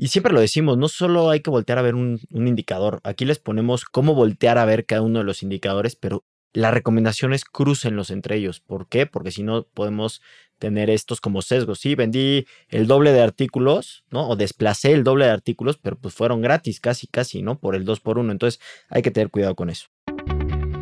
Y siempre lo decimos, no solo hay que voltear a ver un, indicador, aquí les ponemos cómo voltear a ver cada uno de los indicadores, pero la recomendación es crucenlos entre ellos. ¿Por qué? Porque si no podemos tener estos como sesgos. Sí, vendí el doble de artículos, ¿no? O desplacé el doble de artículos, pero pues fueron gratis, casi, casi, ¿no? Por el 2 por 1 Entonces hay que tener cuidado con eso.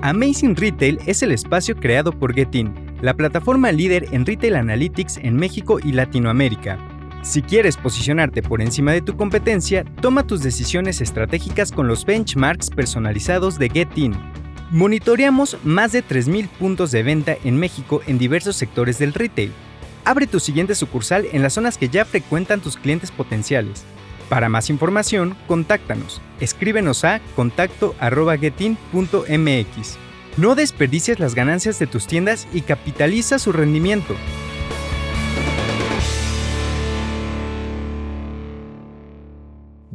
Amazing Retail es el espacio creado por Getin, la plataforma líder en retail analytics en México y Latinoamérica si quieres posicionarte por encima de tu competencia, toma tus decisiones estratégicas con los benchmarks personalizados de GetIn. Monitoreamos más de 3.000 puntos de venta en México en diversos sectores del retail. Abre tu siguiente sucursal en las zonas que ya frecuentan tus clientes potenciales. Para más información, contáctanos. Escríbenos a contacto.getin.mx. No desperdicies las ganancias de tus tiendas y capitaliza su rendimiento.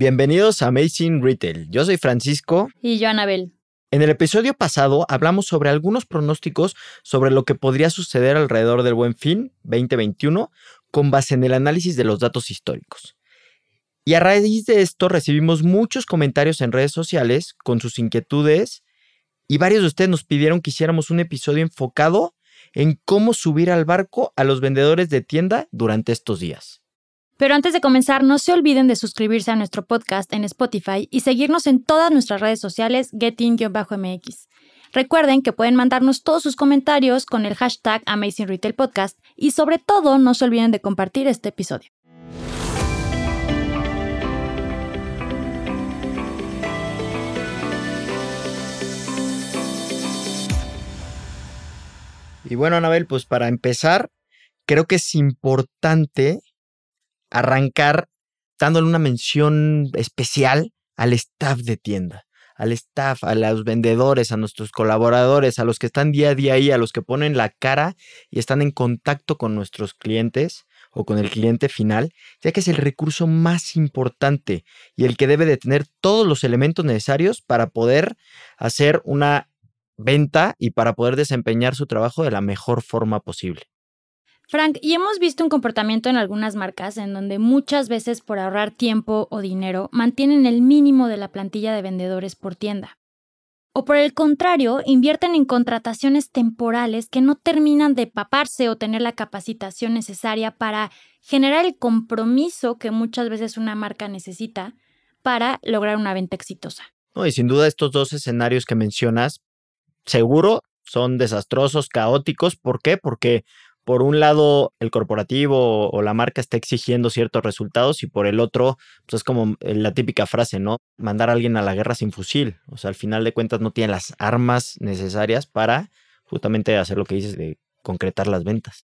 Bienvenidos a Amazing Retail. Yo soy Francisco. Y yo, Anabel. En el episodio pasado hablamos sobre algunos pronósticos sobre lo que podría suceder alrededor del Buen Fin 2021 con base en el análisis de los datos históricos. Y a raíz de esto recibimos muchos comentarios en redes sociales con sus inquietudes y varios de ustedes nos pidieron que hiciéramos un episodio enfocado en cómo subir al barco a los vendedores de tienda durante estos días. Pero antes de comenzar, no se olviden de suscribirse a nuestro podcast en Spotify y seguirnos en todas nuestras redes sociales getting-mx. Recuerden que pueden mandarnos todos sus comentarios con el hashtag Amazing Retail Podcast y sobre todo no se olviden de compartir este episodio. Y bueno, Anabel, pues para empezar, creo que es importante arrancar dándole una mención especial al staff de tienda, al staff, a los vendedores, a nuestros colaboradores, a los que están día a día ahí, a los que ponen la cara y están en contacto con nuestros clientes o con el cliente final, ya que es el recurso más importante y el que debe de tener todos los elementos necesarios para poder hacer una venta y para poder desempeñar su trabajo de la mejor forma posible. Frank, y hemos visto un comportamiento en algunas marcas en donde muchas veces por ahorrar tiempo o dinero mantienen el mínimo de la plantilla de vendedores por tienda. O por el contrario, invierten en contrataciones temporales que no terminan de paparse o tener la capacitación necesaria para generar el compromiso que muchas veces una marca necesita para lograr una venta exitosa. y sin duda estos dos escenarios que mencionas, seguro son desastrosos, caóticos. ¿Por qué? Porque por un lado el corporativo o la marca está exigiendo ciertos resultados y por el otro, pues es como eh, la típica frase, ¿no? Mandar a alguien a la guerra sin fusil. O sea, al final de cuentas no tiene las armas necesarias para justamente hacer lo que dices de concretar las ventas.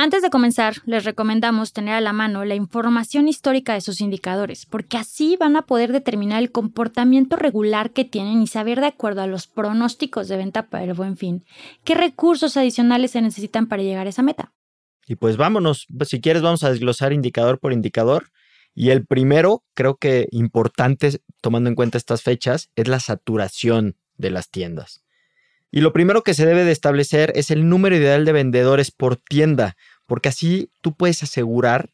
Antes de comenzar, les recomendamos tener a la mano la información histórica de sus indicadores, porque así van a poder determinar el comportamiento regular que tienen y saber de acuerdo a los pronósticos de venta para el buen fin, qué recursos adicionales se necesitan para llegar a esa meta. Y pues vámonos, si quieres vamos a desglosar indicador por indicador. Y el primero, creo que importante tomando en cuenta estas fechas, es la saturación de las tiendas. Y lo primero que se debe de establecer es el número ideal de vendedores por tienda, porque así tú puedes asegurar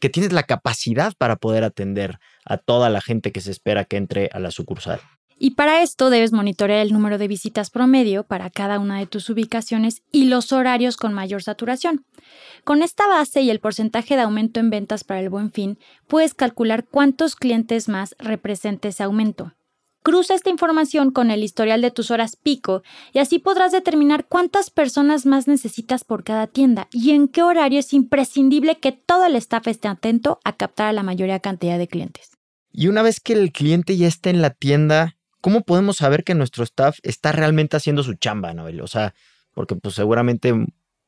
que tienes la capacidad para poder atender a toda la gente que se espera que entre a la sucursal. Y para esto debes monitorear el número de visitas promedio para cada una de tus ubicaciones y los horarios con mayor saturación. Con esta base y el porcentaje de aumento en ventas para el buen fin, puedes calcular cuántos clientes más representa ese aumento. Cruza esta información con el historial de tus horas pico y así podrás determinar cuántas personas más necesitas por cada tienda y en qué horario es imprescindible que todo el staff esté atento a captar a la mayoría cantidad de clientes. Y una vez que el cliente ya esté en la tienda, ¿cómo podemos saber que nuestro staff está realmente haciendo su chamba, Noel? O sea, porque pues seguramente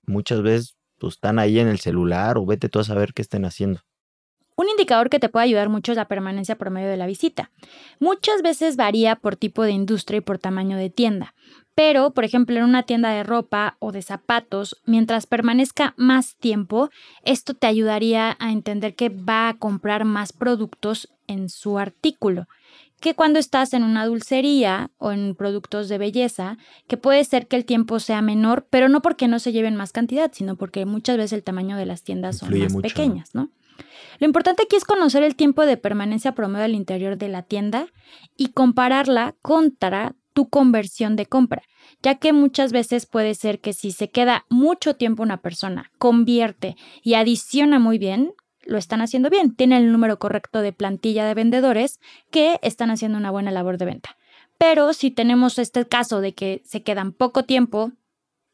muchas veces pues, están ahí en el celular o vete tú a saber qué estén haciendo. Un indicador que te puede ayudar mucho es la permanencia promedio de la visita. Muchas veces varía por tipo de industria y por tamaño de tienda. Pero, por ejemplo, en una tienda de ropa o de zapatos, mientras permanezca más tiempo, esto te ayudaría a entender que va a comprar más productos en su artículo que cuando estás en una dulcería o en productos de belleza, que puede ser que el tiempo sea menor, pero no porque no se lleven más cantidad, sino porque muchas veces el tamaño de las tiendas son más pequeñas, ¿no? Lo importante aquí es conocer el tiempo de permanencia promedio al interior de la tienda y compararla contra tu conversión de compra, ya que muchas veces puede ser que si se queda mucho tiempo una persona, convierte y adiciona muy bien, lo están haciendo bien, tienen el número correcto de plantilla de vendedores que están haciendo una buena labor de venta. Pero si tenemos este caso de que se quedan poco tiempo,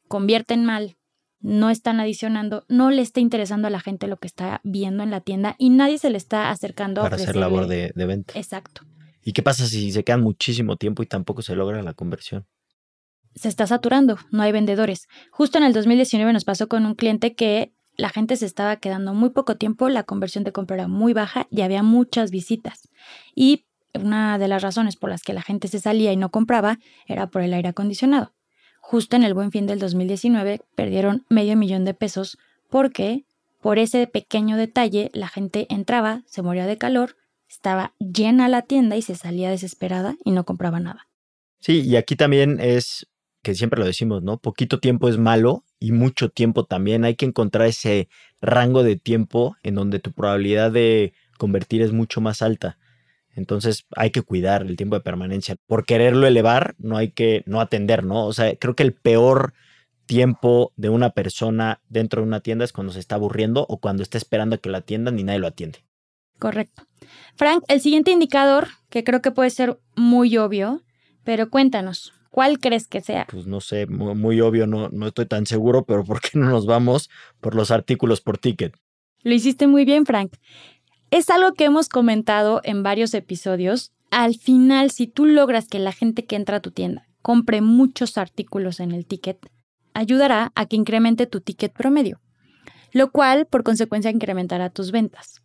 convierten mal, no están adicionando, no le está interesando a la gente lo que está viendo en la tienda y nadie se le está acercando para hacer labor de, de venta. Exacto. ¿Y qué pasa si se quedan muchísimo tiempo y tampoco se logra la conversión? Se está saturando, no hay vendedores. Justo en el 2019 nos pasó con un cliente que la gente se estaba quedando muy poco tiempo, la conversión de compra era muy baja y había muchas visitas. Y una de las razones por las que la gente se salía y no compraba era por el aire acondicionado. Justo en el buen fin del 2019 perdieron medio millón de pesos porque por ese pequeño detalle la gente entraba, se moría de calor, estaba llena la tienda y se salía desesperada y no compraba nada. Sí, y aquí también es que siempre lo decimos, ¿no? Poquito tiempo es malo y mucho tiempo también. Hay que encontrar ese rango de tiempo en donde tu probabilidad de convertir es mucho más alta. Entonces hay que cuidar el tiempo de permanencia. Por quererlo elevar, no hay que no atender, ¿no? O sea, creo que el peor tiempo de una persona dentro de una tienda es cuando se está aburriendo o cuando está esperando a que lo atiendan y nadie lo atiende. Correcto. Frank, el siguiente indicador, que creo que puede ser muy obvio, pero cuéntanos, ¿cuál crees que sea? Pues no sé, muy, obvio, no, no estoy tan seguro, pero ¿por qué no nos vamos por los artículos por ticket? Lo hiciste muy bien, Frank. Es algo que hemos comentado en varios episodios. Al final, si tú logras que la gente que entra a tu tienda compre muchos artículos en el ticket, ayudará a que incremente tu ticket promedio, lo cual por consecuencia incrementará tus ventas.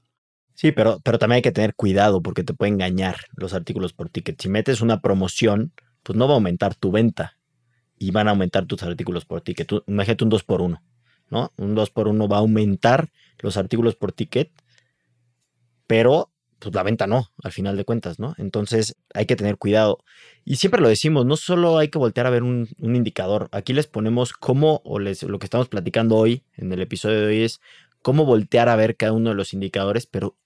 Sí, pero, pero también hay que tener cuidado porque te puede engañar los artículos por ticket. Si metes una promoción, pues no va a aumentar tu venta y van a aumentar tus artículos por ticket. Imagínate un 2 por 1 ¿no? Un 2 por 1 va a aumentar los artículos por ticket pero pues la venta no, al final de cuentas, ¿no? Entonces hay que tener cuidado. Y siempre lo decimos, no solo hay que voltear a ver un, indicador, aquí les ponemos cómo, o les, lo que estamos platicando hoy, en el episodio de hoy, es cómo voltear a ver cada uno de los indicadores, pero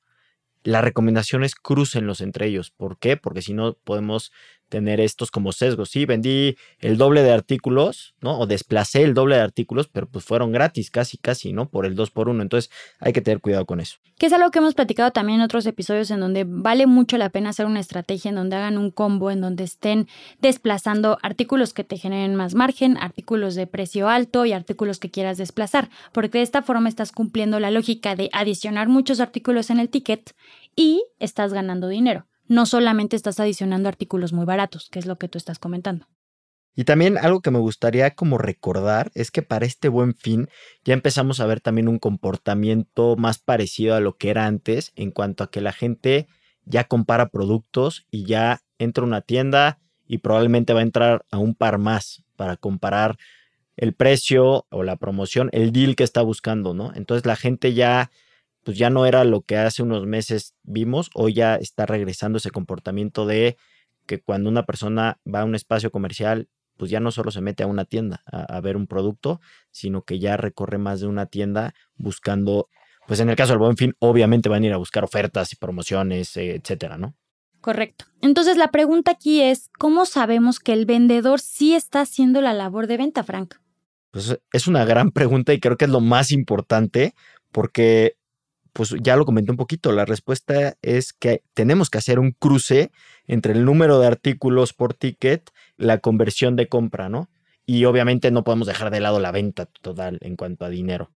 la recomendación es crucenlos entre ellos. ¿Por qué? Porque si no podemos tener estos como sesgos. Sí, vendí el doble de artículos, ¿no? O desplacé el doble de artículos, pero pues fueron gratis, casi, casi, ¿no? Por el 2 por 1 Entonces hay que tener cuidado con eso. Que es algo que hemos platicado también en otros episodios en donde vale mucho la pena hacer una estrategia en donde hagan un combo, en donde estén desplazando artículos que te generen más margen, artículos de precio alto y artículos que quieras desplazar, porque de esta forma estás cumpliendo la lógica de adicionar muchos artículos en el ticket y estás ganando dinero no solamente estás adicionando artículos muy baratos, que es lo que tú estás comentando. Y también algo que me gustaría como recordar es que para este buen fin ya empezamos a ver también un comportamiento más parecido a lo que era antes en cuanto a que la gente ya compara productos y ya entra a una tienda y probablemente va a entrar a un par más para comparar el precio o la promoción, el deal que está buscando, ¿no? Entonces la gente ya pues ya no era lo que hace unos meses vimos, hoy ya está regresando ese comportamiento de que cuando una persona va a un espacio comercial, pues ya no solo se mete a una tienda a, ver un producto, sino que ya recorre más de una tienda buscando, pues en el caso del buen fin, obviamente van a ir a buscar ofertas y promociones, eh, etcétera, ¿no? Correcto. Entonces la pregunta aquí es, ¿cómo sabemos que el vendedor sí está haciendo la labor de venta, Frank? Pues es una gran pregunta y creo que es lo más importante porque pues ya lo comenté un poquito, la respuesta es que tenemos que hacer un cruce entre el número de artículos por ticket, la conversión de compra, ¿no? Y obviamente no podemos dejar de lado la venta total en cuanto a dinero.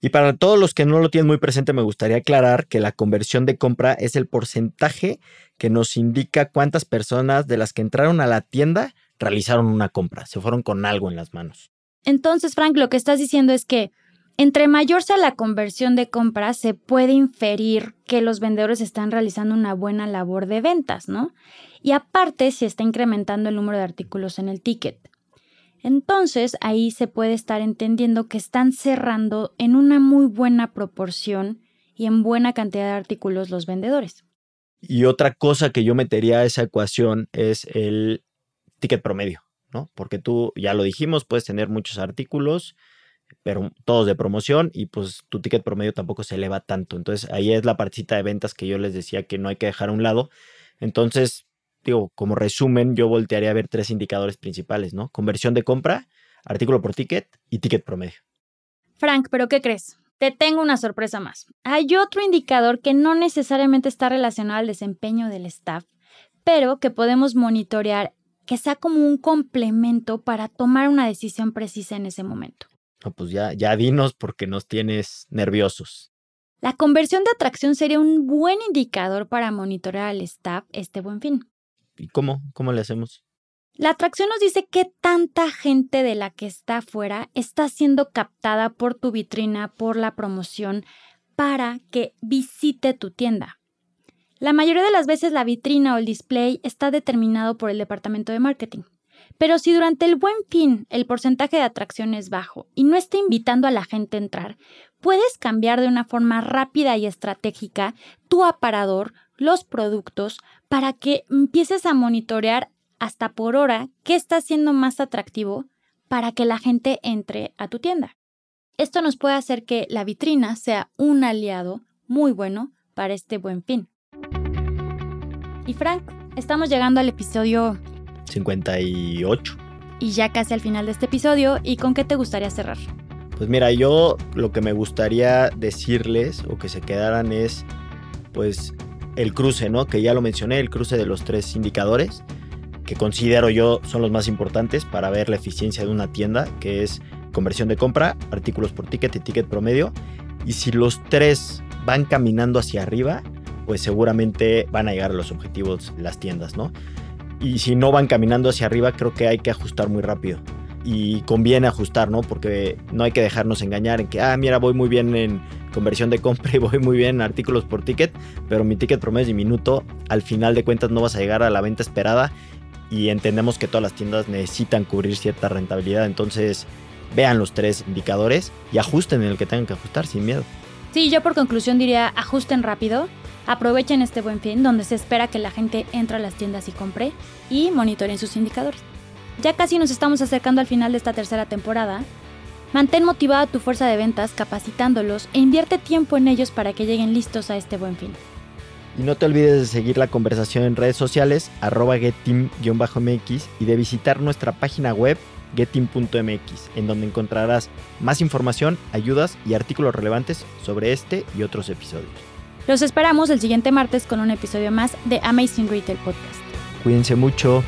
Y para todos los que no lo tienen muy presente, me gustaría aclarar que la conversión de compra es el porcentaje que nos indica cuántas personas de las que entraron a la tienda realizaron una compra, se fueron con algo en las manos. Entonces, Frank, lo que estás diciendo es que entre mayor sea la conversión de compras, se puede inferir que los vendedores están realizando una buena labor de ventas, ¿no? Y aparte, se está incrementando el número de artículos en el ticket. Entonces, ahí se puede estar entendiendo que están cerrando en una muy buena proporción y en buena cantidad de artículos los vendedores. Y otra cosa que yo metería a esa ecuación es el ticket promedio, ¿no? Porque tú, ya lo dijimos, puedes tener muchos artículos, pero todos de promoción y pues tu ticket promedio tampoco se eleva tanto. Entonces ahí es la partita de ventas que yo les decía que no hay que dejar a un lado. Entonces, digo, como resumen, yo voltearía a ver tres indicadores principales, ¿no? Conversión de compra, artículo por ticket y ticket promedio. Frank, ¿pero qué crees? Te tengo una sorpresa más. Hay otro indicador que no necesariamente está relacionado al desempeño del staff, pero que podemos monitorear que sea como un complemento para tomar una decisión precisa en ese momento. No, pues ya, ya dinos porque nos tienes nerviosos. La conversión de atracción sería un buen indicador para monitorear al staff este buen fin. ¿Y cómo? ¿Cómo le hacemos? La atracción nos dice qué tanta gente de la que está afuera está siendo captada por tu vitrina, por la promoción, para que visite tu tienda. La mayoría de las veces la vitrina o el display está determinado por el departamento de marketing. Pero si durante el buen fin el porcentaje de atracción es bajo y no está invitando a la gente a entrar, puedes cambiar de una forma rápida y estratégica tu aparador, los productos, para que empieces a monitorear hasta por hora qué está siendo más atractivo para que la gente entre a tu tienda. Esto nos puede hacer que la vitrina sea un aliado muy bueno para este buen fin. Y Frank, estamos llegando al episodio 58. Y ya casi al final de este episodio, ¿y con qué te gustaría cerrar? Pues mira, yo lo que me gustaría decirles o que se quedaran es pues el cruce, ¿no? Que ya lo mencioné, el cruce de los tres indicadores que considero yo son los más importantes para ver la eficiencia de una tienda, que es conversión de compra, artículos por ticket y ticket promedio. Y si los tres van caminando hacia arriba, pues seguramente van a llegar a los objetivos las tiendas, ¿no? Y si no van caminando hacia arriba, creo que hay que ajustar muy rápido. Y conviene ajustar, ¿no? Porque no hay que dejarnos engañar en que, ah, mira, voy muy bien en conversión de compra y voy muy bien en artículos por ticket, pero mi ticket promedio diminuto. Al final de cuentas no vas a llegar a la venta esperada y entendemos que todas las tiendas necesitan cubrir cierta rentabilidad. Entonces, vean los tres indicadores y ajusten en el que tengan que ajustar sin miedo. Sí, yo por conclusión diría ajusten rápido, aprovechen este buen fin donde se espera que la gente entre a las tiendas y compre y monitoren sus indicadores. Ya casi nos estamos acercando al final de esta tercera temporada. Mantén motivada tu fuerza de ventas capacitándolos e invierte tiempo en ellos para que lleguen listos a este buen fin. Y no te olvides de seguir la conversación en redes sociales, arroba getteam-mx y de visitar nuestra página web getteam.mx, en donde encontrarás más información, ayudas y artículos relevantes sobre este y otros episodios. Los esperamos el siguiente martes con un episodio más de Amazing Retail Podcast. Cuídense mucho.